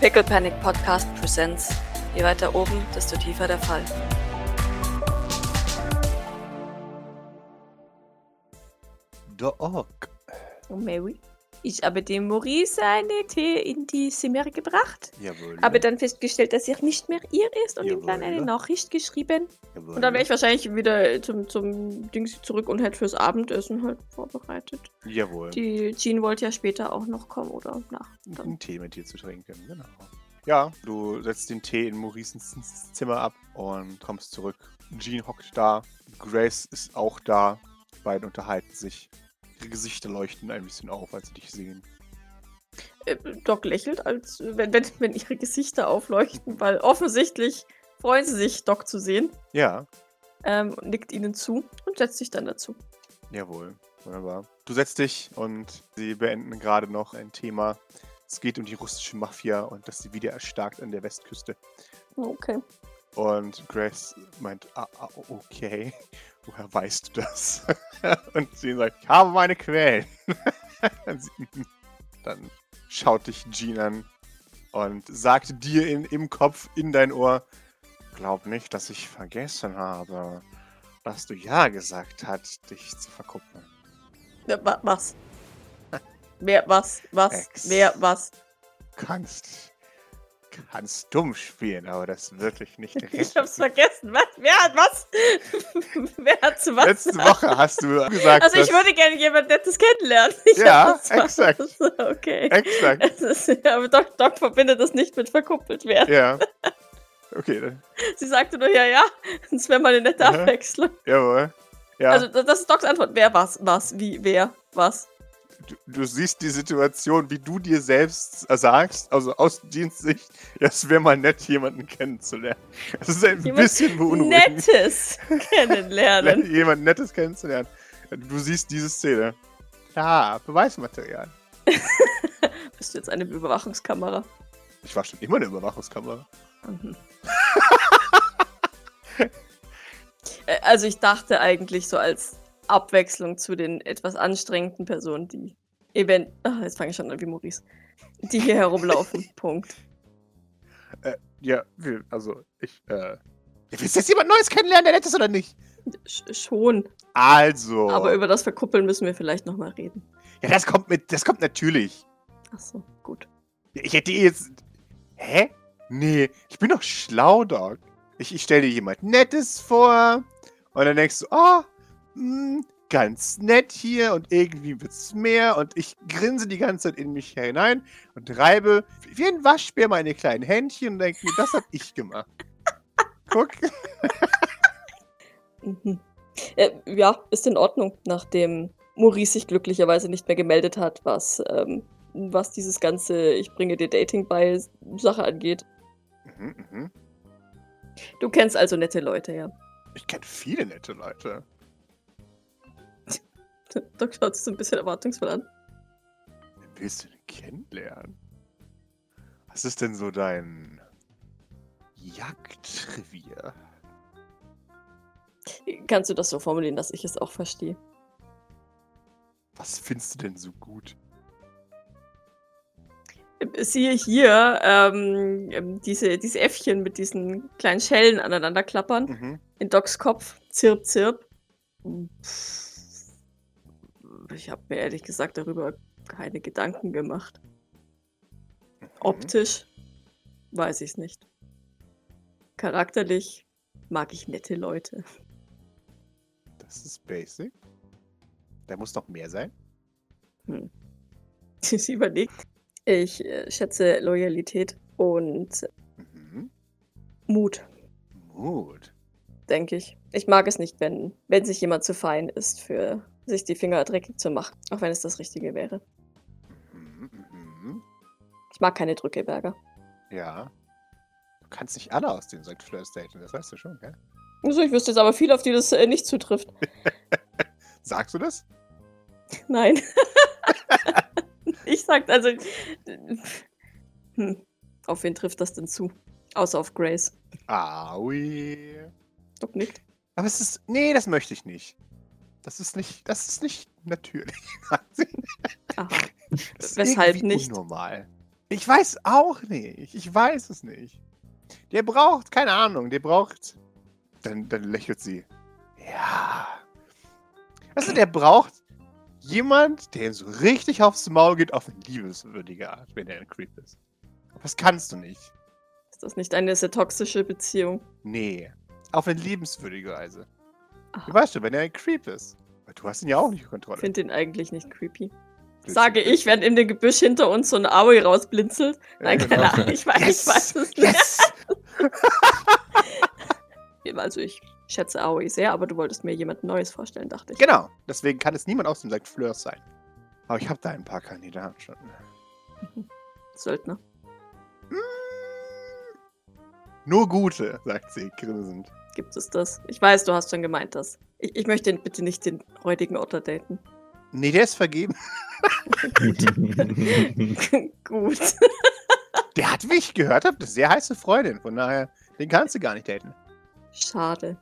Pickle Panic Podcast Presents. Je weiter oben, desto tiefer der Fall. Doc. Oh, Mary. Ich habe dem Maurice eine Tee in die Zimmer gebracht. Jawohl. Habe dann festgestellt, dass er nicht mehr ihr ist und ihm dann Jawohl. eine Nachricht geschrieben. Jawohl. Und dann wäre ich wahrscheinlich wieder zum, zum Dings zurück und hätte fürs Abendessen halt vorbereitet. Jawohl. Die Jean wollte ja später auch noch kommen oder nach. Dann. einen Tee mit dir zu trinken, genau. Ja, du setzt den Tee in Mauricens Zimmer ab und kommst zurück. Jean hockt da, Grace ist auch da. Die beiden unterhalten sich. Ihre Gesichter leuchten ein bisschen auf, als sie dich sehen. Äh, Doc lächelt, als wenn, wenn, wenn ihre Gesichter aufleuchten, weil offensichtlich freuen sie sich, Doc zu sehen. Ja, Ähm, nickt ihnen zu und setzt sich dann dazu. jawohl. Wunderbar. Du setzt dich und sie beenden gerade noch ein Thema. Es geht um die russische Mafia und dass sie wieder erstarkt an der Westküste. Okay. Und Grace meint, ah, ah, okay, woher weißt du das? und sie sagt, ich habe meine Quellen. Dann schaut dich Jean an und sagt dir in, im Kopf, in dein Ohr, glaub nicht, dass ich vergessen habe, dass du ja gesagt hast, dich zu verkuppeln. Ja, was? Wer, was, was, Ex. wer, was? Kannst, kannst dumm spielen, aber das wird dich nicht Ich retten. hab's vergessen. Was? Wer hat was? wer hat zu was? Letzte Woche hast du gesagt, Also ich würde gerne jemand Nettes kennenlernen. Ich Ja, exakt. Okay. Exakt. Ist, aber Doc, Doc verbindet das nicht mit verkuppelt werden. Ja. Okay, dann, Sie sagte nur, ja, ja, das wäre mal eine nette. Abwechslung. jawohl. Ja, Also das ist Docs Antwort. Wer, was, was, wie, wer, was. Du, du siehst die Situation, wie du dir selbst sagst, also aus Dienstsicht, es wäre mal nett, jemanden kennenzulernen. Es ist ein Jemand bisschen beunruhigend, Nettes kennenlernen. jemanden Nettes kennenzulernen. Du siehst diese Szene. Klar, Beweismaterial. Bist du jetzt eine Überwachungskamera? Ich war schon immer eine Überwachungskamera. Mhm. Äh, also ich dachte eigentlich so als Abwechslung zu den etwas anstrengenden Personen, die event... Ah, jetzt fange ich schon an wie Maurice. Die hier herumlaufen. Punkt. Ja, wir- also ich, äh. Willst du jetzt jemand Neues kennenlernen, der nett ist oder nicht? Sch schon. Also. Aber über das Verkuppeln müssen wir vielleicht nochmal reden. ja, das kommt mit, das kommt natürlich. Ach so, gut. Ich hätte jetzt. Hä? Nee, ich bin doch schlau, Doc. Ich, ich stelle dir jemand Nettes vor. Und dann denkst du, ah, hm, ganz nett hier und irgendwie wird's mehr. Und ich grinse die ganze Zeit in mich hinein und reibe wie ein Waschbär meine kleinen Händchen und denke mir, das hab ich gemacht. Guck. Mhm. Äh, ja, ist in Ordnung, nachdem Maurice sich glücklicherweise nicht mehr gemeldet hat, was, ähm, was dieses ganze Ich bringe dir Dating bei Sache angeht. Mhm, mhm. Du kennst also nette Leute, ja. Ich kenne viele nette Leute. Doc schaut sich so ein bisschen erwartungsvoll an. Wen willst du denn kennenlernen? Was ist denn so dein Jagdrevier? Kannst du das so formulieren, dass ich es auch verstehe? Was findest du denn so gut? Siehe hier ähm, diese, diese Äffchen mit diesen kleinen Schellen aneinander klappern. Mhm. In Docs Kopf. Zirp, zirp. Pff, Ich habe mir ehrlich gesagt darüber keine Gedanken gemacht. Mhm. Optisch weiß ich es nicht. Charakterlich mag ich nette Leute. Das ist basic. Da muss noch mehr sein. Hm. Sie überlegt. Ich äh, schätze Loyalität und Mhm. Mut, Mut. denke ich. Ich mag es nicht, wenn, wenn sich jemand zu fein ist, für sich die Finger dreckig zu machen. Auch wenn es das Richtige wäre. Mhm. Mhm. Ich mag keine Drückeberger. Ja. Du kannst nicht alle aus den St. Fleurs daten, das weißt du schon, gell? Also ich wüsste jetzt aber viel, auf die das äh, nicht zutrifft. Sagst du das? Nein. ich sag, also. Hm. Auf wen trifft das denn zu? Außer auf Grace. Aui. Doc nickt. Aber es ist. Nee, das möchte ich nicht. Das ist nicht. Das ist nicht natürlich. Aha. Das ist Weshalb nicht? Unnormal. Ich weiß auch nicht. Ich weiß es nicht. Der braucht, keine Ahnung, der braucht. Dann, dann lächelt sie. Ja. Du, der braucht jemand, der ihm so richtig aufs Maul geht, auf eine liebeswürdige Art, wenn er ein Creep ist. Das kannst du nicht. Ist das nicht eine sehr toxische Beziehung? Nee. Auf eine liebenswürdige Weise. Du weißt schon, wenn er ein Creep ist. Weil du hast ihn ja auch nicht unter Ich Kontrolle. finde ihn eigentlich nicht creepy. Sage ich, während in dem Gebüsch hinter uns so ein Aoi rausblinzelt. Nein, Ja, keine genau. Ahnung, ich weiß, Yes! ich weiß es nicht. Yes! Also ich schätze Aoi sehr, aber du wolltest mir jemand Neues vorstellen, dachte ich. Genau. Deswegen kann es niemand aus dem St. Fleurs sein. Aber ich habe da ein paar Kandidaten schon. Söldner. Mm. Nur gute, sagt sie grinsend. Gibt es das? Ich weiß, du hast schon gemeint das. Ich, ich möchte bitte nicht den räudigen Otter daten. Nee, der ist vergeben. Gut. Der hat, wie ich gehört habe, eine sehr heiße Freundin. Von daher, den kannst du gar nicht daten. Schade.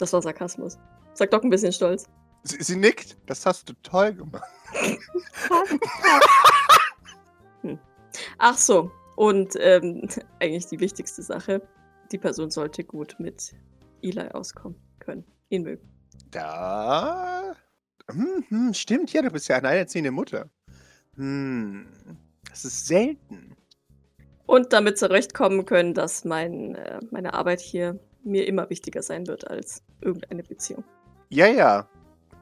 Das war Sarkasmus. Sag doch ein bisschen stolz. Sie, sie nickt. Das hast du toll gemacht. Hm. Ach so. Und ähm, eigentlich die wichtigste Sache. Die Person sollte gut mit Eli auskommen können. Ihn mögen. Da. Hm, hm, stimmt, ja, du bist ja eine alleinerziehende Mutter. Hm. Das ist selten. Und damit zurechtkommen können, dass mein, äh, meine Arbeit hier mir immer wichtiger sein wird als irgendeine Beziehung. Ja, ja.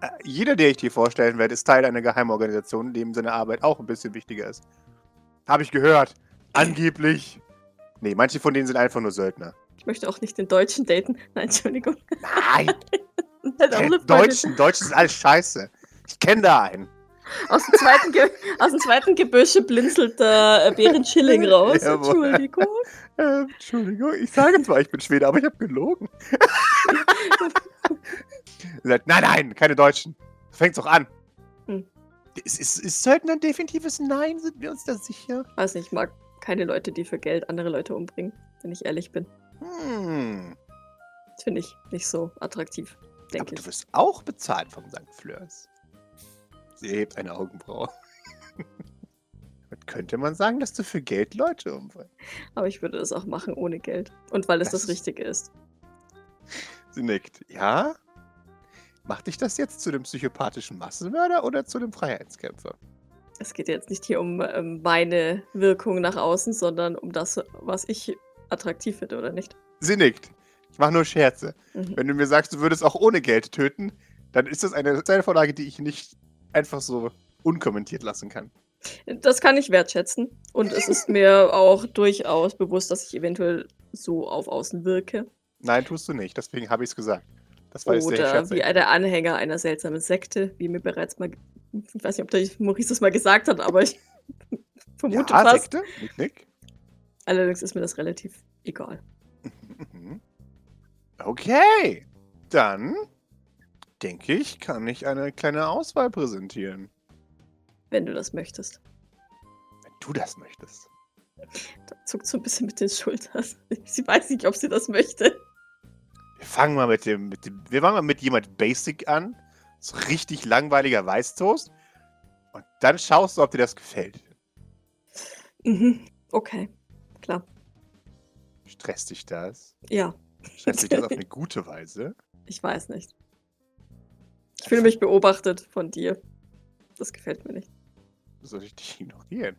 Äh, Jeder, der ich dir vorstellen werde, ist Teil einer Geheimorganisation, in dem seine Arbeit auch ein bisschen wichtiger ist. Habe ich gehört. Angeblich. Nee, manche von denen sind einfach nur Söldner. Ich möchte auch nicht den Deutschen daten. Nein, Entschuldigung. Nein, auch äh. Deutschen, Deutschen sind alles scheiße. Ich kenne da einen. Aus dem zweiten, Ge aus dem zweiten Gebüsche blinzelt der äh, Bären Schilling raus. Jawohl. Entschuldigung. Äh, Entschuldigung, ich sage zwar, ich bin Schwede, aber ich habe gelogen. Sagt, nein, nein, keine Deutschen. Fängt's doch an. Hm. Ist, ist, ist Söldner ein definitives Nein? Sind wir uns da sicher? Weiß nicht, ich mag keine Leute, die für Geld andere Leute umbringen, wenn ich ehrlich bin. Hm. Das finde ich nicht so attraktiv, Aber denke du ich. wirst auch bezahlt vom St. Fleurs. Sie hebt eine Augenbraue. Und könnte man sagen, dass du für Geld Leute umbringst? Aber ich würde das auch machen ohne Geld. Und weil es Das das, Richtige ist. Sie nickt. Ja? Macht dich das jetzt zu dem psychopathischen Massenmörder oder zu dem Freiheitskämpfer? Es geht jetzt nicht hier um ähm, meine Wirkung nach außen, sondern um das, was ich attraktiv finde, oder nicht? Sie nickt. Ich mache nur Scherze. Mhm. Wenn du mir sagst, du würdest auch ohne Geld töten, dann ist das eine Steilvorlage, die ich nicht einfach so unkommentiert lassen kann. Das kann ich wertschätzen. Und es ist mir auch durchaus bewusst, dass ich eventuell so auf außen wirke. Nein, tust du nicht. Deswegen habe ich es gesagt. Das war jetzt der Oder wie der Anhänger einer seltsamen Sekte, wie mir bereits mal. Ich weiß nicht, ob der Maurice das mal gesagt hat, aber ich vermute ja, fast. Nick, nick. Allerdings ist mir das relativ egal. Mhm. Okay. Dann denke ich, kann ich eine kleine Auswahl präsentieren. Wenn du das möchtest. Wenn du das möchtest. Da zuckt so ein bisschen mit den Schultern. Sie weiß nicht, ob sie das möchte. Wir fangen mal mit dem, mit dem. Wir fangen mal mit jemand Basic an. So richtig langweiliger Weißtoast. Und dann schaust du, ob dir das gefällt. Mhm. Okay, klar. Stresst dich das? Ja, Stresst dich das auf eine gute Weise? ich weiß nicht. Ich fühle mich beobachtet von dir. Das gefällt mir nicht. Soll ich dich ignorieren?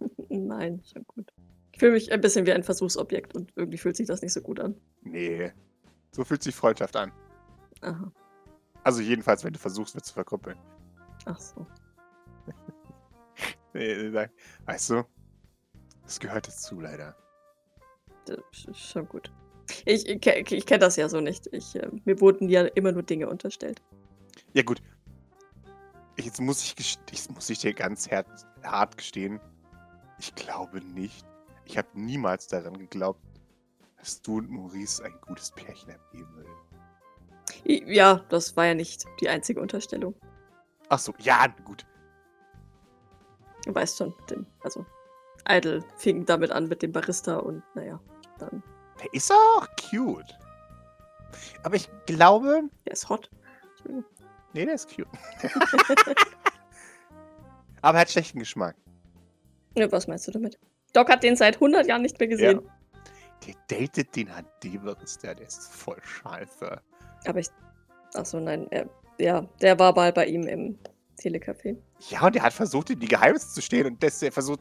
Nein, schon gut. Ich fühle mich ein bisschen wie ein Versuchsobjekt und irgendwie fühlt sich das nicht so gut an. Nee. So fühlt sich Freundschaft an. Aha, Also jedenfalls, wenn du versuchst, mich zu verkuppeln. ach so. Weißt du, das gehört dazu, leider. Das ist schon gut. Ich, ich, ich kenne das ja so nicht. Ich, äh, mir wurden ja immer nur Dinge unterstellt. Ja, gut. Jetzt muss ich, ich, muss ich dir ganz hart, hart gestehen. Ich glaube nicht. Ich habe niemals daran geglaubt, dass du und Maurice ein gutes Pärchen ergeben würden. Ja, das war ja nicht die einzige Unterstellung. Ach so, ja, gut. Du weißt schon, den, also Idle fing damit an mit dem Barista und naja, dann, Der ist auch cute. Aber ich glaube. der ist hot. Entschuldigung. Nee, der ist cute. Aber er hat schlechten Geschmack. Ja, was meinst du damit? Doc hat den seit 100 Jahren nicht mehr gesehen. Der datet den der, der ist voll scheiße. Aber ich. Achso, nein. Er, ja, der war mal bei ihm im Telecafé. Ja, und der hat versucht, in die Geheimnisse zu stehen und der versucht.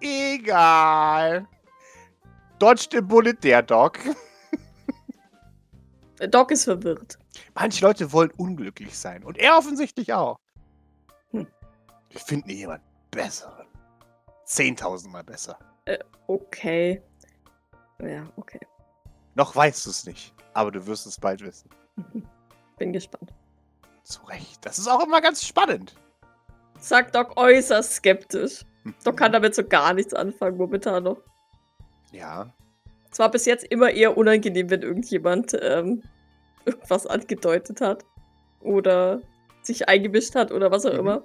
Egal. Dodge the Bullet, der Doc. Doc ist verwirrt. Manche Leute wollen unglücklich sein. Und er offensichtlich auch. Hm. Wir finden jemanden besseren. Zehntausendmal besser. Okay. Ja, okay. Noch weißt du es nicht, aber du wirst es bald wissen. Bin gespannt. Zu Recht. Das ist auch immer ganz spannend. Sagt Doc äußerst skeptisch. Doc Mhm. kann damit so gar nichts anfangen, momentan noch. Ja. Es war bis jetzt immer eher unangenehm, wenn irgendjemand ähm, irgendwas angedeutet hat. Oder sich eingemischt hat oder was auch Mhm. immer.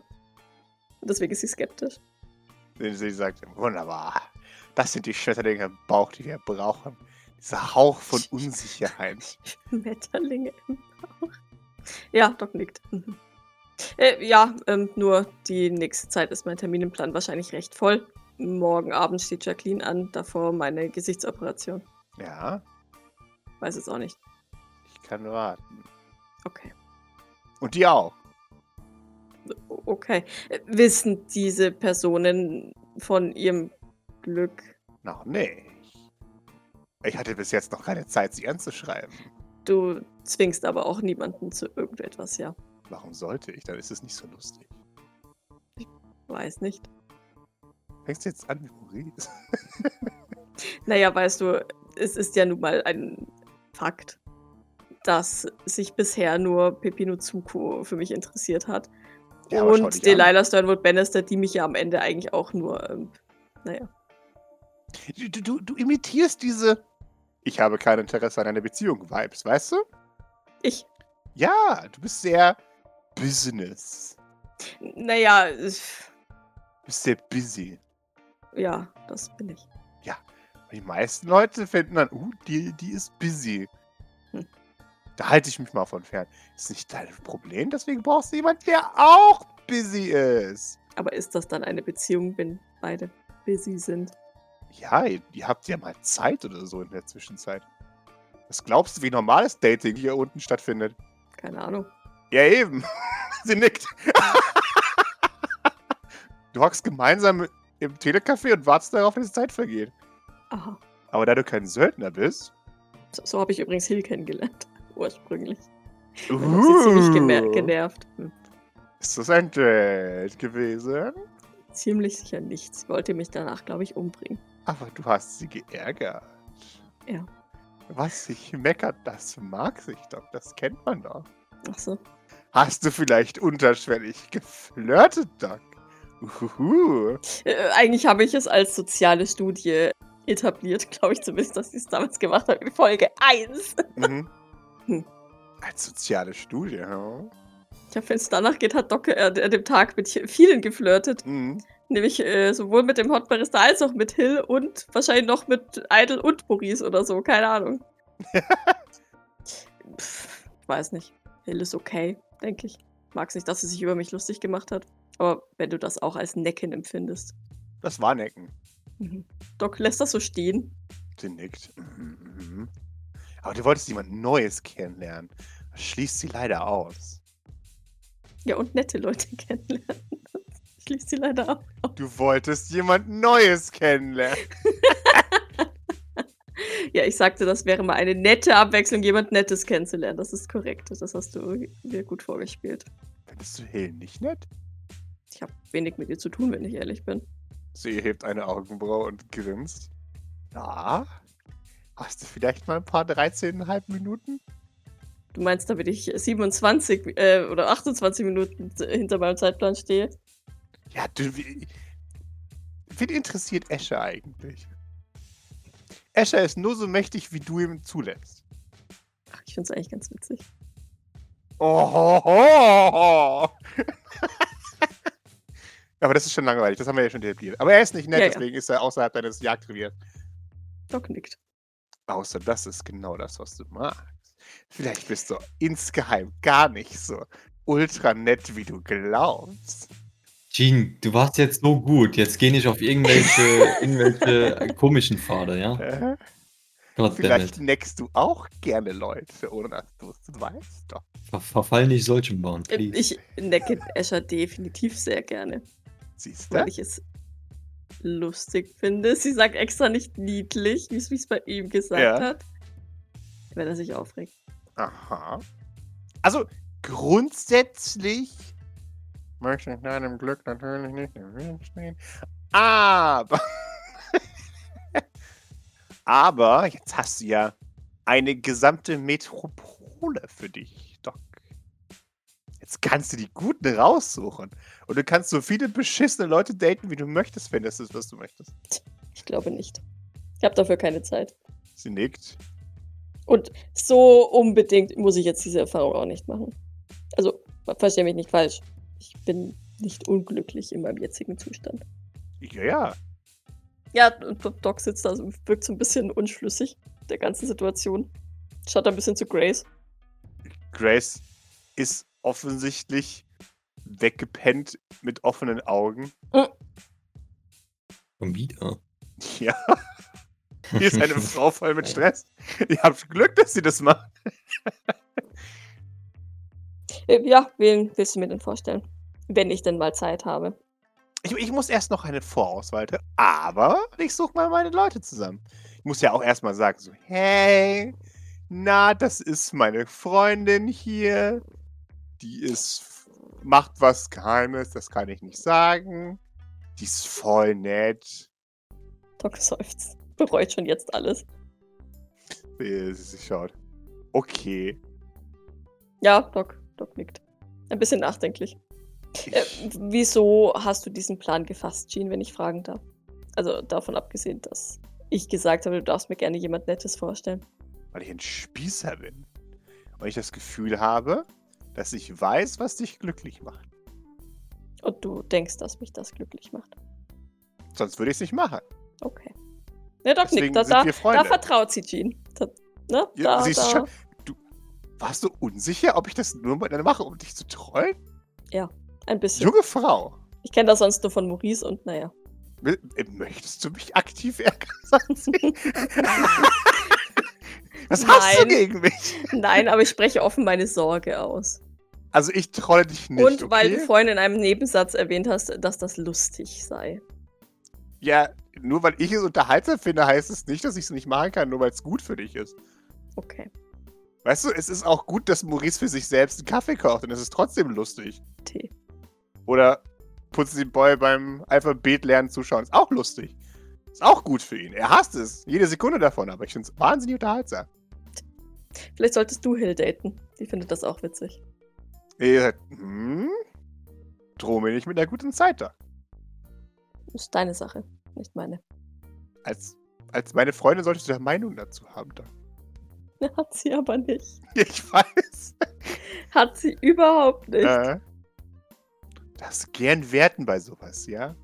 Und deswegen ist sie skeptisch. Sie sagt, wunderbar. Das sind die Schmetterlinge im Bauch, die wir brauchen. Dieser Hauch von Unsicherheit. Schmetterlinge im Bauch. Ja, Doc nickt. Mhm. Äh, ja, ähm, nur die nächste Zeit ist mein Terminplan wahrscheinlich recht voll. Morgen Abend steht Jacqueline an, davor meine Gesichtsoperation. Ja, Weiß es auch nicht. ich kann warten. Okay. Und die auch. Okay. Äh, wissen diese Personen von ihrem Glück? Noch nicht. Ich hatte bis jetzt noch keine Zeit, sie anzuschreiben. Du zwingst aber auch niemanden zu irgendetwas, ja. Warum sollte ich? Dann ist es nicht so lustig. Weiß nicht. Fängst du jetzt an mit Maurice? Naja, weißt du, es ist ja nun mal ein Fakt, dass sich bisher nur Pepino Zuko für mich interessiert hat. Ja, und Delilah Sternwood Bannister, die mich ja am Ende eigentlich auch nur, ähm, naja. Du, du, du imitierst diese Ich habe kein Interesse an einer Beziehung Vibes, weißt du? Ich. Ja, du bist sehr Business. Naja, ich- Du bist sehr busy. ja, das bin ich. Die meisten Leute finden dann, uh, die, die ist busy. Hm. Da halte ich mich mal von fern. Ist nicht dein Problem, deswegen brauchst du jemanden, der auch busy ist. Aber ist das dann eine Beziehung, wenn beide busy sind? Ja, ihr, habt ja mal Zeit oder so in der Zwischenzeit. Was glaubst du, wie normales Dating hier unten stattfindet? Keine Ahnung. Ja, eben. Sie nickt. du hockst gemeinsam im Telecafé und wartest darauf, dass die Zeit vergeht. Aha. Aber da du kein Söldner bist. So, so habe ich übrigens Hill kennengelernt. Ursprünglich. Hab sie ziemlich gemer Uh, genervt. Hm. ist das ein Date gewesen? Ziemlich sicher nicht. Sie wollte mich danach, glaube ich, umbringen. Aber du hast sie geärgert. Ja. Was sich meckert, das mag sich doch. Das kennt man doch. Ach so. Hast du vielleicht unterschwellig geflirtet, Doc? Uhuhu. Äh, eigentlich habe ich es als soziale Studie etabliert, glaube ich zumindest, dass ich es damals gemacht habe, in Folge 1. Mhm. Hm. Als soziale Studie, ja. Ja, wenn es danach geht, hat Doc äh, an dem Tag mit vielen geflirtet. Mhm. Nämlich äh, sowohl mit dem Hot Barista als auch mit Hill und wahrscheinlich noch mit Idle und Maurice oder so. Keine Ahnung. Pff, weiß nicht. Hill ist okay, denke ich. Mag's nicht, dass sie sich über mich lustig gemacht hat. Aber wenn du das auch als Necken empfindest. Das war Necken. Mhm. Doc lässt das so stehen. Sie nickt. Mhm, mhm. Aber du wolltest jemand Neues kennenlernen. Das schließt sie leider aus. Ja, und nette Leute kennenlernen. Schließt sie leider ab. Du wolltest jemand Neues kennenlernen. Ja, ich sagte, das wäre mal eine nette Abwechslung, jemand Nettes kennenzulernen. Das ist korrekt. Das hast du mir gut vorgespielt. Findest du Hill nicht nett? Ich habe wenig mit ihr zu tun, wenn ich ehrlich bin. Sie hebt eine Augenbraue und grinst. Ja? Hast du vielleicht mal ein paar 13,5 Minuten? Du meinst, damit ich 27 äh, oder 28 Minuten hinter meinem Zeitplan stehe? Ja, du. Wen interessiert Escher eigentlich? Escher ist nur so mächtig, wie du ihm zulässt. Ach, ich finde es eigentlich ganz witzig. Oh, Aber das ist schon langweilig, das haben wir ja schon etabliert. Aber er ist nicht nett, Ja, ja. deswegen ist er außerhalb deines Jagdreviers. Doc nickt. Außer das ist genau das, was du magst. Vielleicht bist du insgeheim gar nicht so ultra nett, wie du glaubst. Jean, du warst jetzt so gut. Jetzt geh nicht auf irgendwelche, irgendwelche komischen Pfade, ja? Äh, Gott vielleicht neckst du auch gerne Leute, ohne dass du es weißt. Doch. Ver verfall nicht solchen Bahn, Äh, please. Ich necke Escher definitiv sehr gerne, Siehst weil du? ich es lustig finde. Sie sagt extra nicht niedlich, wie es bei ihm gesagt Ja. hat. Wenn er sich aufregt. Aha. Also grundsätzlich möchte ich deinem Glück natürlich nicht im Weg stehen. Aber. Aber jetzt hast du ja eine gesamte Metropole für dich, Doc. Jetzt kannst du die Guten raussuchen. Und du kannst so viele beschissene Leute daten, wie du möchtest, wenn das ist, was du möchtest. Ich glaube nicht. Ich habe dafür keine Zeit. Sie nickt. Und so unbedingt muss ich jetzt diese Erfahrung auch nicht machen. Also, verstehe mich nicht falsch. Ich bin nicht unglücklich in meinem jetzigen Zustand. Ja, ja. Ja, und Doc sitzt da, und wirkt so ein bisschen unschlüssig der ganzen Situation. Schaut ein bisschen zu Grace. Grace ist offensichtlich weggepennt mit offenen Augen. Schon wieder. Ja. Hier ist eine Frau voll mit Stress. Ihr habt Glück, dass sie das macht. Äh, ja, wen willst du mir denn vorstellen? Wenn ich denn mal Zeit habe. Ich, ich muss erst noch eine Vorauswahl aber ich suche mal meine Leute zusammen. Ich muss ja auch erstmal sagen, so, hey, na, das ist meine Freundin hier. Die ist, macht was Geheimes, das kann ich nicht sagen. Die ist voll nett. Doc seufzt. Bereut schon jetzt alles. Wie sie schaut. Okay. Ja, Doc. Doc nickt. Ein bisschen nachdenklich. Äh, wieso hast du diesen Plan gefasst, Jean, wenn ich fragen darf? Also davon abgesehen, dass ich gesagt habe, du darfst mir gerne jemand Nettes vorstellen. weil ich ein Spießer bin. Und ich das Gefühl habe, dass ich weiß, was dich glücklich macht. Und du denkst, dass mich das glücklich macht. Sonst würde ich es nicht machen. Okay. Ja, Doc Deswegen nickt. Da, da, da vertraut sie Jean. Da, ne? Ja, da, da. schon, warst du unsicher, ob ich das nur einer mache, um dich zu trollen? Ein bisschen. Junge Frau, Ich kenne das sonst nur von Maurice und naja. äh, möchtest du mich aktiv ärgern? Was hast du Nein. gegen mich? Nein, aber ich spreche offen meine Sorge aus. Also ich trolle dich nicht, und weil du okay? vorhin in einem Nebensatz erwähnt hast, dass das lustig sei. Ja, nur weil ich es unterhaltsam finde, heißt es nicht, dass ich es nicht machen kann, nur weil es gut für dich ist. Okay. Weißt du, es ist auch gut, dass Maurice für sich selbst einen Kaffee kocht und es ist trotzdem lustig. Tee. Oder putzen den Boy beim Alphabet lernen zuschauen. Ist auch lustig. Ist auch gut für ihn. Er hasst es. Jede Sekunde davon, aber ich finde es wahnsinnig unterhaltsam. Vielleicht solltest du Hill daten. Die findet das auch witzig. Ihr sagt, hm? Droh mir nicht mit einer guten Zeit da. Ist deine Sache, nicht meine. Als, als meine Freundin solltest du eine Meinung dazu haben. Da. Hat sie aber nicht. Ich weiß. Hat sie überhaupt nicht. Äh, das gern werten bei sowas, ja?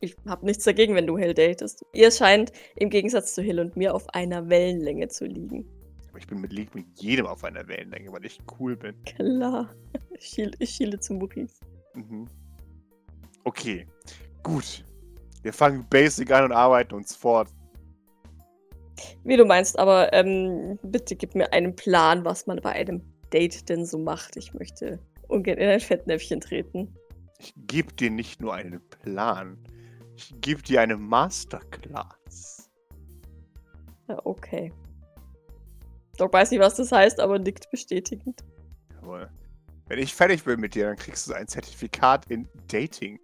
Ich habe nichts dagegen, wenn du Hill datest. Ihr scheint im Gegensatz zu Hill und mir auf einer Wellenlänge zu liegen. Aber ich bin mit, lieg mit jedem auf einer Wellenlänge, weil ich cool bin. Klar. Ich schiele, ich schiele zu Maurice. Mhm. Okay, gut. Wir fangen basic an und arbeiten uns fort. Wie du meinst, aber ähm, bitte gib mir einen Plan, was man bei einem Date denn so macht. Ich möchte ungern in ein Fettnäpfchen treten. Ich gebe dir nicht nur einen Plan. Ich gebe dir eine Masterclass. Ja, okay. Doc weiß nicht, was das heißt, aber nickt bestätigend. Jawohl. Wenn ich fertig bin mit dir, dann kriegst du ein Zertifikat in Dating.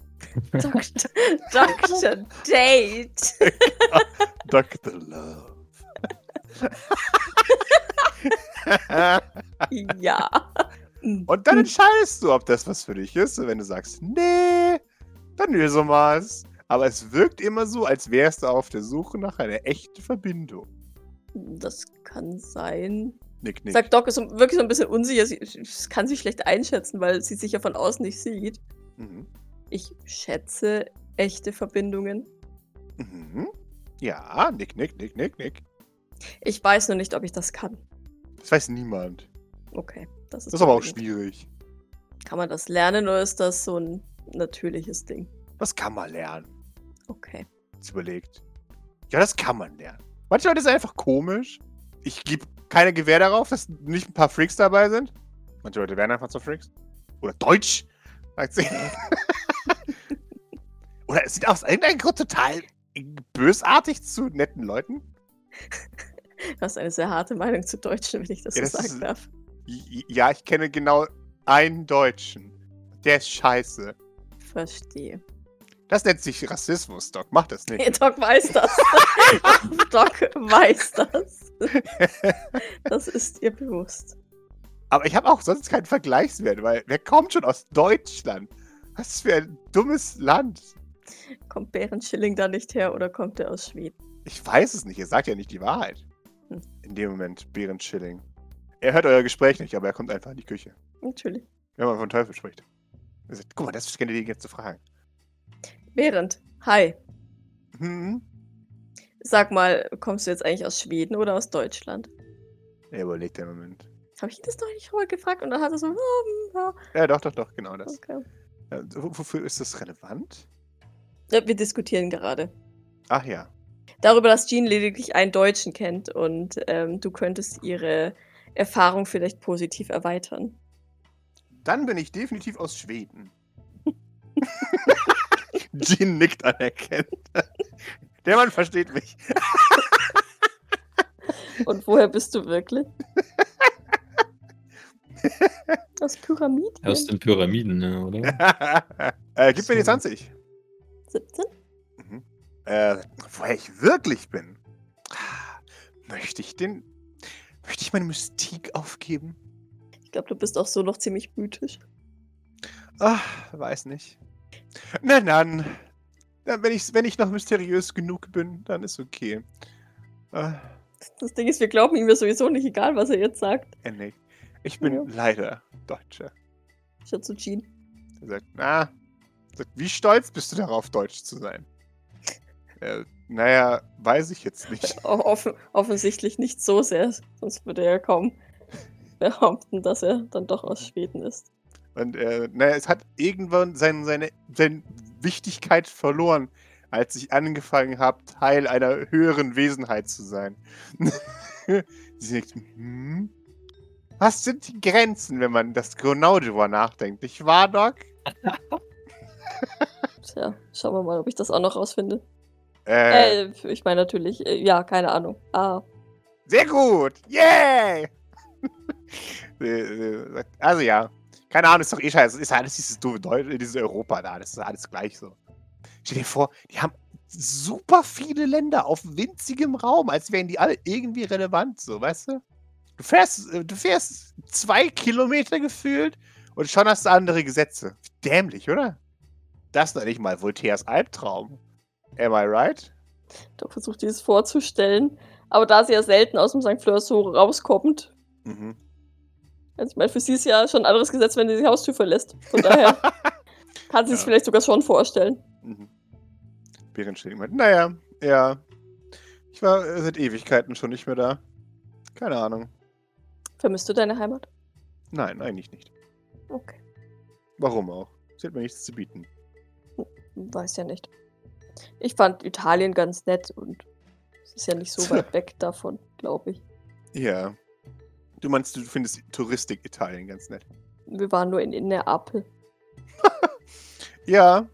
Dr. Dr. Date. Dr. Love. Ja. Und dann entscheidest du, ob das was für dich ist. Und wenn du sagst, nee, dann will so was. Aber es wirkt immer so, als wärst du auf der Suche nach einer echten Verbindung. Das kann sein. Nick, nick. Sagt Doc ist wirklich so ein bisschen unsicher. Sie sie kann sich schlecht einschätzen, weil sie sich ja von außen nicht sieht. Mhm. Ich schätze echte Verbindungen. Mhm. Ja, nick, nick, nick, nick, nick. Ich weiß nur nicht, ob ich das kann. Das weiß niemand. Okay, das ist, Das ist aber auch schwierig. Kann man das lernen oder ist das so ein natürliches Ding. Das kann man lernen. Okay. Jetzt überlegt. Ja, das kann man lernen. Manche Leute sind einfach komisch. Ich gebe keine Gewähr darauf, dass nicht ein paar Freaks dabei sind. Manche Leute werden einfach zu Freaks. Oder Deutsch. sagt sie. Oder es sieht aus irgendeinem Grund total bösartig zu netten Leuten. Du hast eine sehr harte Meinung zu Deutschen, wenn ich das Ja, so das sagen ist- darf. Ja, ich kenne genau einen Deutschen. Der ist scheiße. Verstehe. Das nennt sich Rassismus, Doc. Mach das nicht. Nee, Doc weiß das. Doc weiß das. Das ist ihr bewusst. Aber ich habe auch sonst keinen Vergleichswert, weil wer kommt schon aus Deutschland? Was für ein dummes Land. Kommt Bärenschilling da nicht her oder kommt er aus Schweden? Ich weiß es nicht. Ihr sagt ja nicht die Wahrheit. Hm. In dem Moment, Behrend Schilling. Er hört euer Gespräch nicht, aber er kommt einfach in die Küche. Natürlich. Wenn man von Teufel spricht. Er sagt, guck mal, das kenne ich jetzt zu fragen. Während. Hi. Hm? Sag mal, kommst du jetzt eigentlich aus Schweden oder aus Deutschland? Er überlegt einen Moment. Habe ich ihn das doch nicht schon mal gefragt? Und dann hat er so, "Ah, hm, ja, Ja, doch, doch, doch, genau das. okay. Ja, wo- wofür ist das relevant? Ja, wir diskutieren gerade. Ach ja. Darüber, dass Jean lediglich einen Deutschen kennt und ähm, du könntest ihre Erfahrung vielleicht positiv erweitern. Dann bin ich definitiv aus Schweden. Jean nickt anerkennend. Der Mann versteht mich. Und woher bist du wirklich? Aus Pyramiden? Aus den Pyramiden, ne, oder? äh, gib mir die So. 20. 17? Äh, woher ich wirklich bin? Möchte ich den. Möchte ich meine Mystik aufgeben? Ich glaube, du bist auch so noch ziemlich mythisch. Ach, weiß nicht. Na dann. dann wenn, ich, wenn ich noch mysteriös genug bin, dann ist okay. Äh, Das Ding ist, wir glauben ihm ja sowieso nicht, egal was er jetzt sagt. er nickt. Ich bin Ja. leider Deutscher. Schau zu Jean. Er sagt, na, sagt, wie stolz bist du darauf, Deutsch zu sein? Äh, naja, weiß ich jetzt nicht. Offen, offensichtlich nicht so sehr, sonst würde er kaum behaupten, dass er dann doch aus Schweden ist. Und äh, naja, es hat irgendwann sein, seine, seine Wichtigkeit verloren, als ich angefangen habe, Teil einer höheren Wesenheit zu sein. Sie sagt, hm? Was sind die Grenzen, wenn man das genau drüber nachdenkt? Nicht wahr, Doc? Tja, schauen wir mal, ob ich das auch noch rausfinde. Äh, Äh, ich meine natürlich, äh, ja, keine Ahnung. Ah, Sehr gut! Yay! Sie- sie sagt, also ja, keine Ahnung, ist doch eh scheiße. Ist alles dieses doofe Deutsch, dieses Europa da, das ist alles gleich so. Stell dir vor, die haben super viele Länder auf winzigem Raum, als wären die alle irgendwie relevant, so, weißt du? Du fährst, äh, du fährst zwei Kilometer gefühlt und schon hast du andere Gesetze. Dämlich, oder? Das ist doch nicht mal Voltaires Albtraum. Am I right? doch versucht dieses vorzustellen. Aber da sie ja selten aus dem St. Fleur so rauskommt, Mhm. also ich meine, für sie ist ja schon ein anderes Gesetz, wenn sie die Haustür verlässt. Von daher kann sie es Ja. vielleicht sogar schon vorstellen. Mhm. Bärenschilling meint, naja, ja. Ich war seit Ewigkeiten schon nicht mehr da. Keine Ahnung. Vermisst du deine Heimat? Nein, eigentlich nicht. Okay, Warum auch? Sie hat mir nichts zu bieten. weiß ja nicht. Ich fand Italien ganz nett und es ist ja nicht so weit weg davon, glaube ich. Ja. Du meinst, du findest Touristik Italien ganz nett. Wir waren nur in, in Neapel. Ja.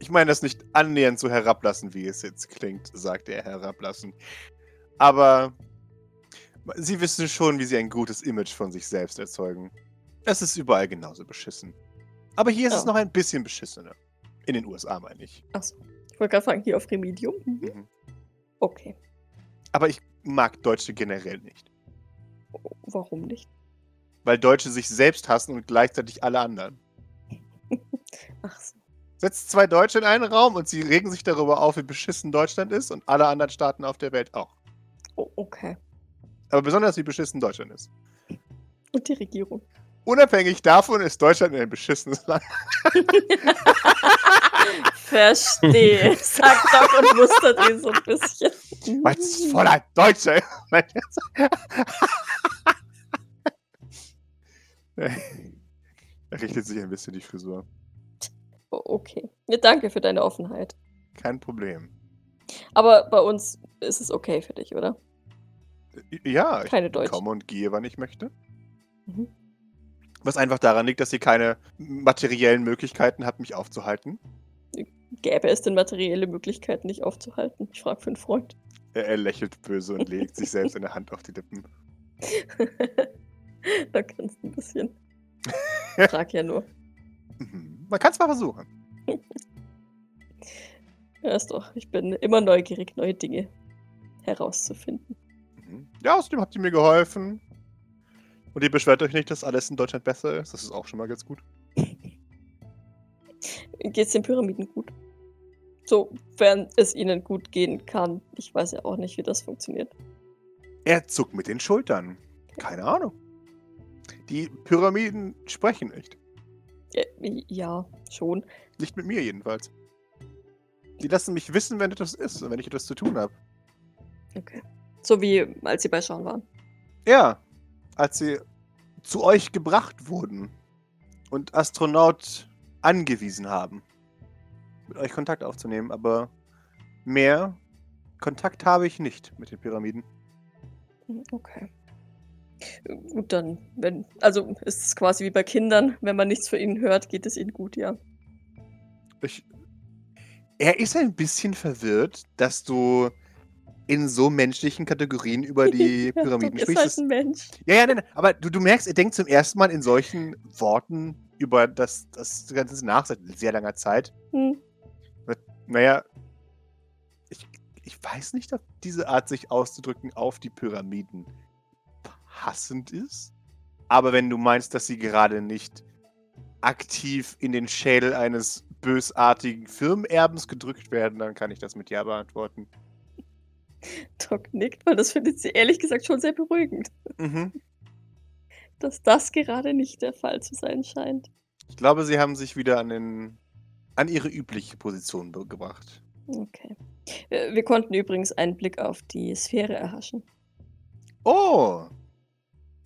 Ich meine das nicht annähernd so herablassen, wie es jetzt klingt, sagte er herablassen. Aber sie wissen schon, wie sie ein gutes Image von sich selbst erzeugen. Es ist überall genauso beschissen. Aber hier ist es Oh. noch ein bisschen beschissener. In den USA, meine ich. Achso, ich wollte gerade fragen, hier auf Remedium. Mhm. Mhm. Okay, Aber ich mag Deutsche generell nicht. warum nicht? Weil Deutsche sich selbst hassen und gleichzeitig alle anderen. Ach so. Setzt zwei Deutsche in einen Raum und sie regen sich darüber auf, wie beschissen Deutschland ist und alle anderen Staaten auf der Welt auch. Oh, okay. Aber besonders wie beschissen Deutschland ist. Und die Regierung. Unabhängig davon ist Deutschland ein beschissenes Land. Verstehe, sagt Doc und mustert ihn so ein bisschen. Ist voller Deutsche. er richtet sich ein bisschen die Frisur. Okay. Ja, danke für deine Offenheit. Kein Problem. Aber bei uns ist es okay für dich, oder? Ja, ich Keine Deutsch. komme und gehe, wann ich möchte. Mhm. Was einfach daran liegt, dass sie keine materiellen Möglichkeiten hat, mich aufzuhalten. Gäbe es denn materielle Möglichkeiten, dich aufzuhalten? Ich frage für einen Freund. Er, er lächelt böse und legt sich selbst eine Hand auf die Lippen. da kannst du ein bisschen. Frag ja nur. Mhm. Man kann es mal versuchen. Ja, ist doch. Ich bin immer neugierig, neue Dinge herauszufinden. Mhm. Ja, außerdem habt ihr mir geholfen. Und ihr beschwert euch nicht, dass alles in Deutschland besser ist. Das ist auch schon mal ganz gut. Geht's den Pyramiden gut? Sofern es ihnen gut gehen kann. Ich weiß ja auch nicht, wie das funktioniert. Er zuckt mit den Schultern. Keine Ahnung. Die Pyramiden sprechen nicht. Ja, ja, schon. Nicht mit mir jedenfalls. Die lassen mich wissen, wenn etwas ist und wenn ich etwas zu tun habe. Okay. So wie als sie bei Sean waren. Ja, als sie zu euch gebracht wurden und Astronaut angewiesen haben, mit euch Kontakt aufzunehmen, aber mehr Kontakt habe ich nicht mit den Pyramiden. Hm, Okay. Gut, dann, wenn, also ist es quasi wie bei Kindern, wenn man nichts von ihnen hört, geht es ihnen gut, ja. Ich, er ist ein bisschen verwirrt, dass du in so menschlichen Kategorien über die Pyramiden Doc ist sprichst. halt ein Mensch. Ja, ja, nein, nein, aber du, du merkst, er denkt zum ersten Mal in solchen Worten über das, das Ganze nach seit sehr langer Zeit. Hm. Naja, ich, ich weiß nicht, ob diese Art, sich auszudrücken, auf die Pyramiden passend ist. Aber wenn du meinst, dass sie gerade nicht aktiv in den Schädel eines bösartigen Firmenerbens gedrückt werden, dann kann ich das mit Ja beantworten. Doc nickt, weil das findet sie ehrlich gesagt schon sehr beruhigend, Mhm. Dass das gerade nicht der Fall zu sein scheint. Ich glaube, sie haben sich wieder an, den, an ihre übliche Position gebracht. Okay. Äh, Wir konnten übrigens einen Blick auf die Sphäre erhaschen. Oh!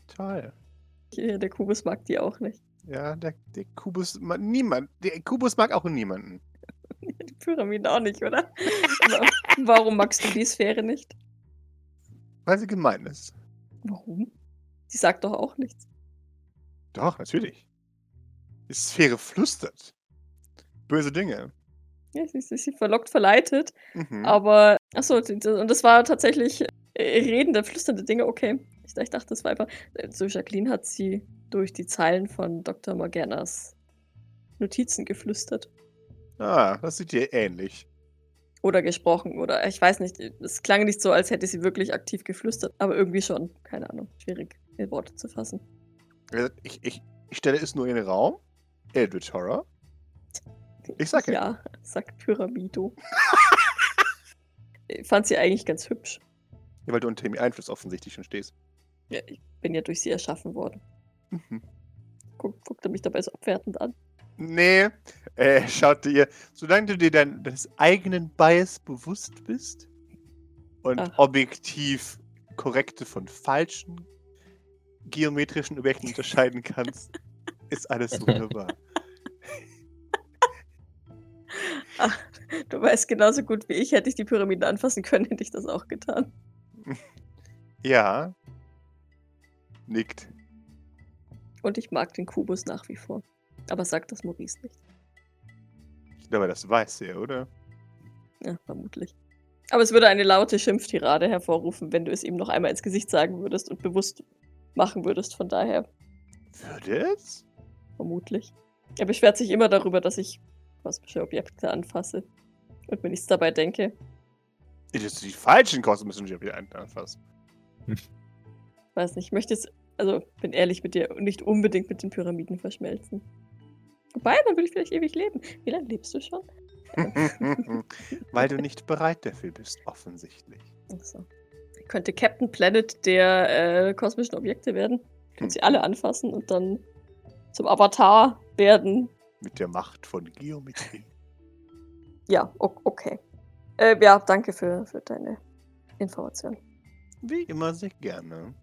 Toll. Hier, Der Kubus mag die auch nicht. Ja, der, der Kubus, ma- niemand, der Kubus mag auch niemanden. Die Pyramiden auch nicht, oder? Warum magst du die Sphäre nicht? Weil sie gemein ist. Warum? Sie sagt doch auch nichts. Doch, natürlich. Die Sphäre flüstert. Böse Dinge. Ja, sie, sie, sie verlockt, verleitet. Mhm. Aber, achso, und das war tatsächlich äh, redende, flüsternde Dinge, okay. Ich, ich dachte, das war einfach. äh, So, Jacqueline hat sie durch die Zeilen von Dr. Morganas Notizen geflüstert. Ah, das sieht dir ähnlich. Oder gesprochen, oder ich weiß nicht. Es klang nicht so, als hätte sie wirklich aktiv geflüstert, aber irgendwie schon. Keine Ahnung. Schwierig in Worte zu fassen. Ich, ich, ich stelle es nur in den Raum. Eldritch Horror. Ich sag ja. Ja, sagt Pyramido. Ich Fand sie eigentlich ganz hübsch. Ja, weil du unter dem Einfluss offensichtlich schon stehst. Ja, ich bin ja durch sie erschaffen worden. Mhm. Guck, guckt er mich dabei so abwertend an. Nee, äh, schaut dir, solange du dir dein, deines eigenen Bias bewusst bist und Ach. objektiv korrekte von falschen geometrischen Objekten unterscheiden kannst, ist alles wunderbar. Ach, du weißt genauso gut wie ich, hätte ich die Pyramiden anfassen können, hätte ich das auch getan. Ja. Nickt. Und ich mag den Kubus nach wie vor. Aber sagt das Maurice nicht. Ich glaube, das weiß er, oder? Ja, vermutlich. Aber es würde eine laute Schimpftirade hervorrufen, wenn du es ihm noch einmal ins Gesicht sagen würdest und bewusst machen würdest. Von daher, Würde es? vermutlich. Er beschwert sich immer darüber, dass ich kosmische Objekte anfasse. Und mir nichts dabei denke. Das ist die falschen kosmischen Objekte anfasst. Weiß nicht, ich möchte jetzt, also bin ehrlich mit dir, nicht unbedingt mit den Pyramiden verschmelzen. Wobei, dann würde ich vielleicht ewig leben. Wie lange lebst du schon? Weil du nicht bereit dafür bist, offensichtlich. Achso. Ich könnte Captain Planet der äh, kosmischen Objekte werden. Hm. Könnte sie alle anfassen und dann zum Avatar werden. Mit der Macht von Geometrie. Ja, okay. Äh, ja, danke für, für deine Information. Wie immer sehr gerne.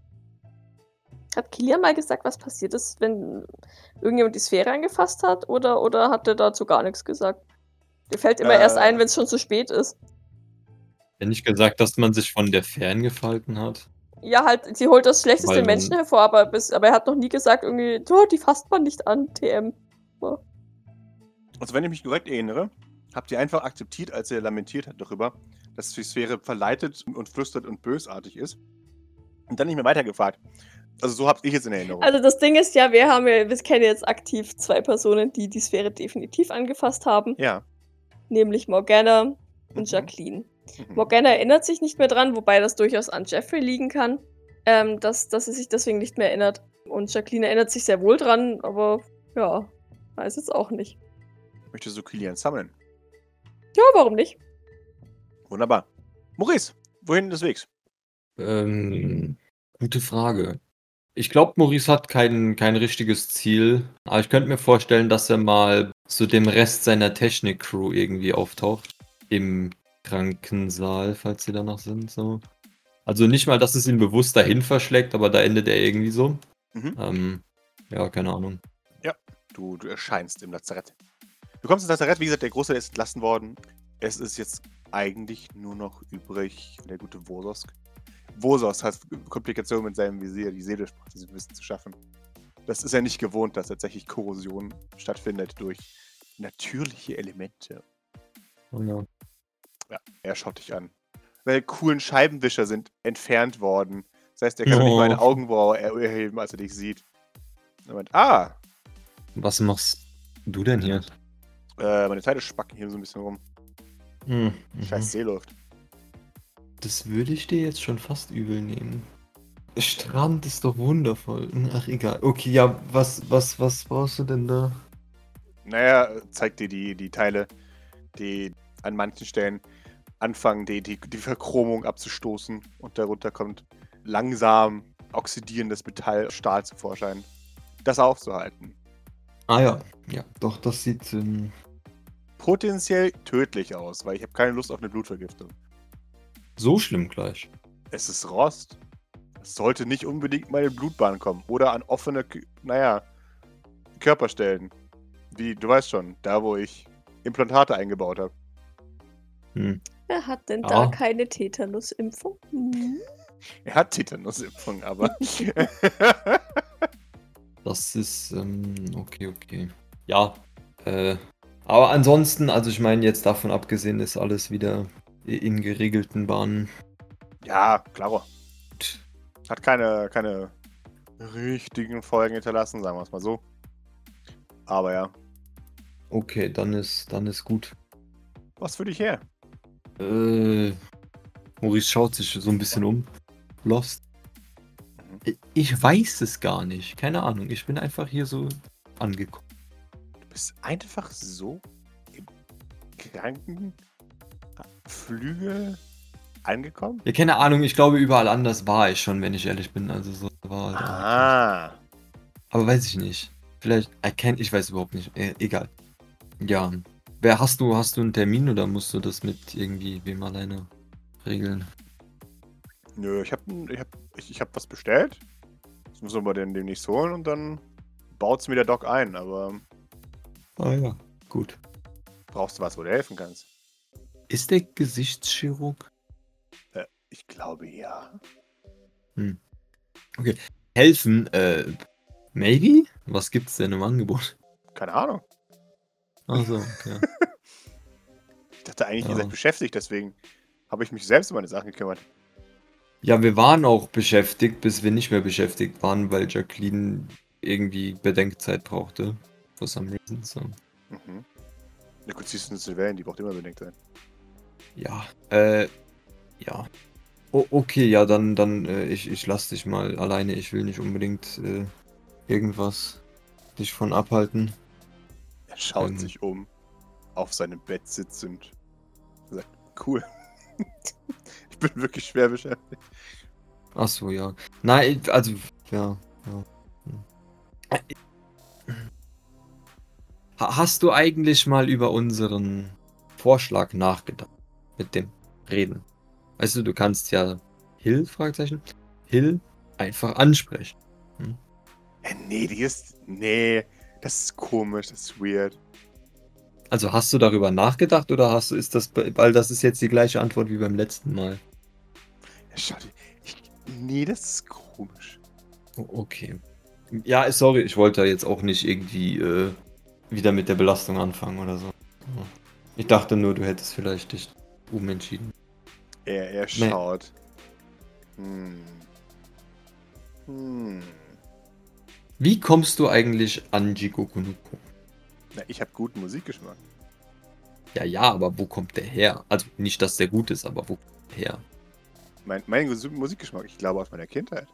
Hat Kilian mal gesagt, was passiert ist, wenn irgendjemand die Sphäre angefasst hat? Oder, oder hat er dazu gar nichts gesagt? Dir fällt immer erst Äh. ein, wenn es schon zu spät ist. Wenn nicht gesagt, dass man sich von der ferngehalten hat. Ja, halt, sie holt das schlechteste Weil man- Menschen hervor, aber, bis, aber er hat noch nie gesagt, irgendwie, oh, die fasst man nicht an, TM. Also wenn ich mich korrekt erinnere, habt ihr einfach akzeptiert, als er lamentiert hat darüber, dass die Sphäre verleitet und flüstert und bösartig ist. Und dann nicht mehr weitergefragt. Also so habt ich es in Erinnerung. Also das Ding ist ja, wir haben ja, wir kennen jetzt aktiv zwei Personen, die die Sphäre definitiv angefasst haben, ja. nämlich Morgana und Mhm. Jacqueline. Mhm. Morgana erinnert sich nicht mehr dran, wobei das durchaus an Jeffrey liegen kann, ähm, dass, dass sie sich deswegen nicht mehr erinnert. Und Jacqueline erinnert sich sehr wohl dran, aber ja, weiß jetzt auch nicht. Möchtest du Kilian sammeln? Ja, warum nicht? Wunderbar. Maurice, wohin des Wegs? Ähm, gute Frage. Ich glaube, Maurice hat kein, kein richtiges Ziel, aber ich könnte mir vorstellen, dass er mal zu dem Rest seiner Technik-Crew irgendwie auftaucht. Im Krankensaal, falls sie da noch sind. So. Also nicht mal, dass es ihn bewusst dahin verschlägt, aber da endet er irgendwie so. Mhm. Ähm, ja, keine Ahnung. Du, du erscheinst im Lazarett. Du kommst ins Lazarett, wie gesagt, der Große ist entlassen worden. Es ist jetzt eigentlich nur noch übrig der gute Vosos. Vosos hat Komplikationen mit seinem Visier, die Seele sprach diesem Wissen zu schaffen. Das ist ja nicht gewohnt, dass tatsächlich Korrosion stattfindet durch natürliche Elemente. Oh ja. Ja, er schaut dich an. Seine coolen Scheibenwischer sind entfernt worden. Das heißt, er kann nicht Oh. mal eine Augenbraue er- erheben, als er dich sieht. Er meint, ah, Was machst du denn hier? äh, meine Teile spacken hier so ein bisschen rum. Hm, mhm. Scheiß Seeluft. Das würde ich dir jetzt schon fast übel nehmen. Strand ist doch wundervoll. Ach, egal. Okay, ja, was, was, was brauchst du denn da? Naja, zeigt dir die, die Teile, die an manchen Stellen anfangen, die, die, die Verchromung abzustoßen und darunter kommt langsam oxidierendes Metall, Stahl zum Vorschein. Das aufzuhalten. Ah ja, ja, doch, das sieht. Ähm, Potenziell tödlich aus, weil ich habe keine Lust auf eine Blutvergiftung. so schlimm gleich. Es ist Rost. Es sollte nicht unbedingt mal in Blutbahn kommen. Oder an offene, naja, Körperstellen. Wie, du weißt schon, da wo ich Implantate eingebaut habe. Hm. Wer hat denn Ja. da keine Tetanusimpfung? Hm? Er hat Tetanusimpfung, aber. Das ist, ähm, okay, okay. Ja, äh, aber ansonsten, also ich meine, jetzt davon abgesehen, ist alles wieder in geregelten Bahnen. ja, klaro. Hat keine, keine richtigen Folgen hinterlassen, sagen wir es mal so. Aber ja, Okay, dann ist, dann ist gut. was für dich her? Äh, Maurice schaut sich so ein bisschen um. Lost. Mhm. Ich weiß es gar nicht. Keine Ahnung. Ich bin einfach hier so angekommen. Du bist einfach so im Krankenflügel angekommen? Ja, keine Ahnung. Ich glaube, überall anders war ich schon, wenn ich ehrlich bin. Also so war Ah. Aber weiß ich nicht. Vielleicht erkennt, ich weiß überhaupt nicht. Äh, egal. Ja. Wer hast du, hast du einen Termin oder musst du das mit irgendwie wem alleine regeln? Nö, ich hab, ich hab, ich, ich hab was bestellt. Das müssen wir dann demnächst holen und dann baut's mir der Doc ein. Aber Ah ja. Gut. brauchst du was, wo du helfen kannst? Ist der Gesichtschirurg? Ich glaube ja. Helfen, äh, maybe? Was gibt's denn im Angebot? Keine Ahnung. Achso, okay. Ich dachte eigentlich, ihr Ja. seid beschäftigt, deswegen habe ich mich selbst um meine Sachen gekümmert. Ja, wir waren auch beschäftigt, bis wir nicht mehr beschäftigt waren, weil Jacqueline irgendwie Bedenkzeit brauchte. For some reason, so. Mhm. Ja gut, siehst du eine Sylvain, die braucht immer bedenkt sein. Ja, äh, ja. O okay, ja, dann, dann, äh, ich, ich lass dich mal alleine. Ich will nicht unbedingt, äh, irgendwas dich von abhalten. Er schaut Ähm. sich um, auf seinem Bett sitzend. Er sagt, cool. ich bin wirklich schwer beschäftigt. Ach so, ja. Nein, also, ja, ja. Ha- Hast du eigentlich mal über unseren Vorschlag nachgedacht? Mit dem Reden. Weißt du, du kannst ja Hill, Fragezeichen, Hill einfach ansprechen. Hm? Nee, die ist. Nee, das ist komisch, das ist weird. Also hast du darüber nachgedacht oder hast du, ist das, weil das ist jetzt die gleiche Antwort wie beim letzten Mal. Ja, schau dir. Ich, nee, das ist komisch. O- Okay. Ja, sorry, ich wollte jetzt auch nicht irgendwie äh, wieder mit der Belastung anfangen oder so. Ich dachte nur, du hättest vielleicht dich umentschieden. Er, er Nee. schaut. Hm. Hm. Wie kommst du eigentlich an Jigoku no Ko? Na, ich habe guten Musikgeschmack. Ja, ja, aber wo kommt der her? Also nicht, dass der gut ist, aber wo kommt der her? Mein, mein Ges- Musikgeschmack, ich glaube aus meiner Kindheit.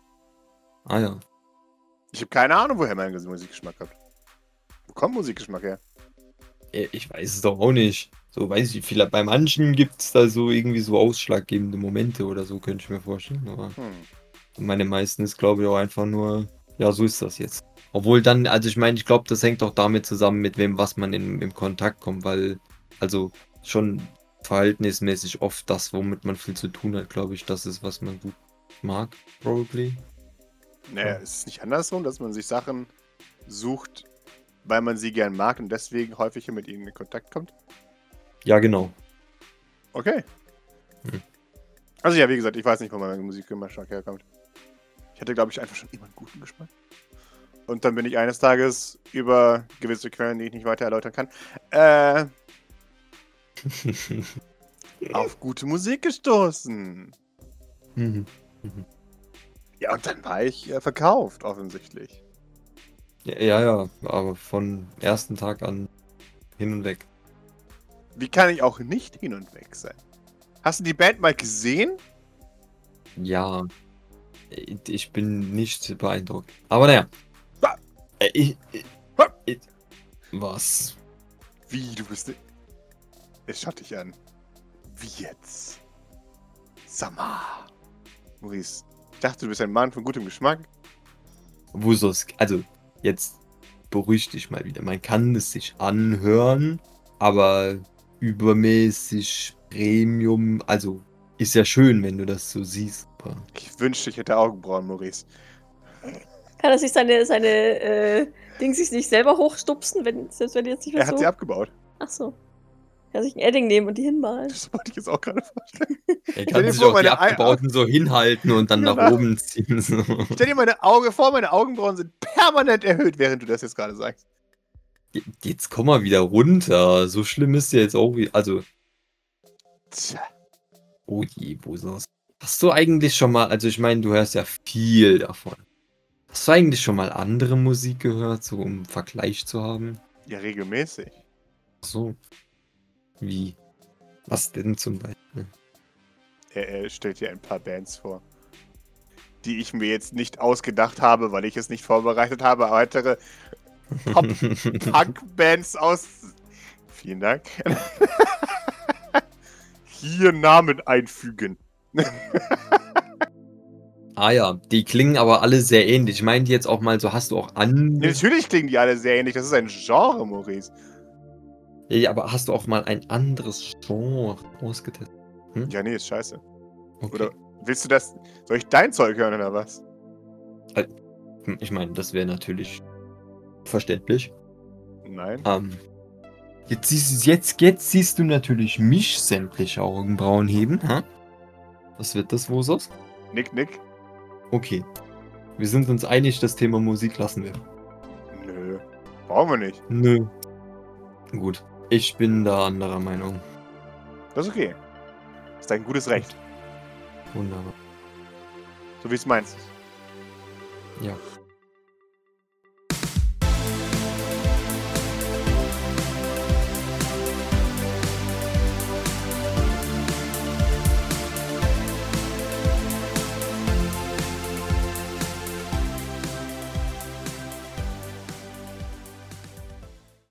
Ah ja. Ich habe keine Ahnung, woher mein Ges- Musikgeschmack kommt. Wo kommt Musikgeschmack her? Äh, Ich weiß es doch auch nicht. So weiß ich, vielleicht bei manchen gibt es da so irgendwie so ausschlaggebende Momente oder so, könnte ich mir vorstellen. Aber Hm. meine meisten ist, glaube ich, auch einfach nur, ja, so ist das jetzt. Obwohl dann, also ich meine, ich glaube, das hängt auch damit zusammen, mit wem, was man in, im Kontakt kommt, weil, also schon verhältnismäßig oft das, womit man viel zu tun hat, glaube ich, das ist, was man gut mag, probably. Naja, ist es nicht andersrum, dass man sich Sachen sucht, weil man sie gern mag und deswegen häufiger mit ihnen in Kontakt kommt? Ja, genau. Okay. Hm. Also ja, wie gesagt, ich weiß nicht, wo mein Musikgeschmack herkommt. Ich hatte, glaube ich, einfach schon immer einen guten Geschmack. Und dann bin ich eines Tages über gewisse Quellen, die ich nicht weiter erläutern kann, äh, auf gute Musik gestoßen. Mhm. Ja, und dann war ich äh, verkauft, offensichtlich. ja, ja, ja, aber von ersten Tag an hin und weg. Wie kann ich auch nicht hin und weg sein? Hast du die Band mal gesehen? Ja, ich bin nicht beeindruckt. Aber naja. Äh, Ich, ich, ich, was? Wie, du bist. Es schaut dich an. Wie jetzt? Sama. Maurice, ich dachte, du bist ein Mann von gutem Geschmack. Wo soll's? Also, jetzt beruhig dich mal wieder. Man kann es sich anhören, aber übermäßig Premium. Also, ist ja schön, wenn du das so siehst. Aber Ich wünschte, ich hätte Augenbrauen, Maurice. Kann er sich seine, seine äh, Ding sich nicht selber hochstupsen, wenn, selbst wenn die jetzt nicht mehr Er hat so... sie abgebaut. Ach so. Kann sich ein Edding nehmen und die hinmalen. Das wollte ich jetzt auch gerade vorstellen. er kann sich vor, auch die abgebauten so hinhalten und dann nach Genau. oben ziehen. So. Stell dir meine Augen vor, meine Augenbrauen sind permanent erhöht, während du das jetzt gerade sagst. Jetzt komm mal wieder runter. So schlimm ist ja jetzt auch wie. Also, Tja. Oh je, das? Hast du eigentlich schon mal, also ich meine, du hörst ja viel davon. Hast du eigentlich schon mal andere Musik gehört, so um Vergleich zu haben? Ja, regelmäßig. Ach So. Wie? Was denn zum Beispiel? Er, er stellt dir ein paar Bands vor, die ich mir jetzt nicht ausgedacht habe, weil ich es nicht vorbereitet habe. Weitere Punk-Bands aus. Vielen Dank. Hier Namen einfügen. ah ja, die klingen aber alle sehr ähnlich. Ich meine jetzt auch mal so, hast du auch an. Natürlich klingen die alle sehr ähnlich. Das ist ein Genre, Maurice. Ja, aber hast du auch mal ein anderes Genre ausgetestet? Ja, nee, ist scheiße. Okay. Oder willst du das. Soll ich dein Zeug hören oder was? Hm, Ich meine, das wäre natürlich verständlich. Nein. Ähm, jetzt, siehst, jetzt, jetzt siehst du natürlich mich sämtliche Augenbrauen heben. Ha? Was wird das, Wosos? Nick, Nick. Okay. Wir sind uns einig, das Thema Musik lassen wir. Nö. Brauchen wir nicht. Nö. Gut. Ich bin da anderer Meinung. Das ist okay. ist dein gutes Recht. Wunderbar. So wie es meinst. Ja.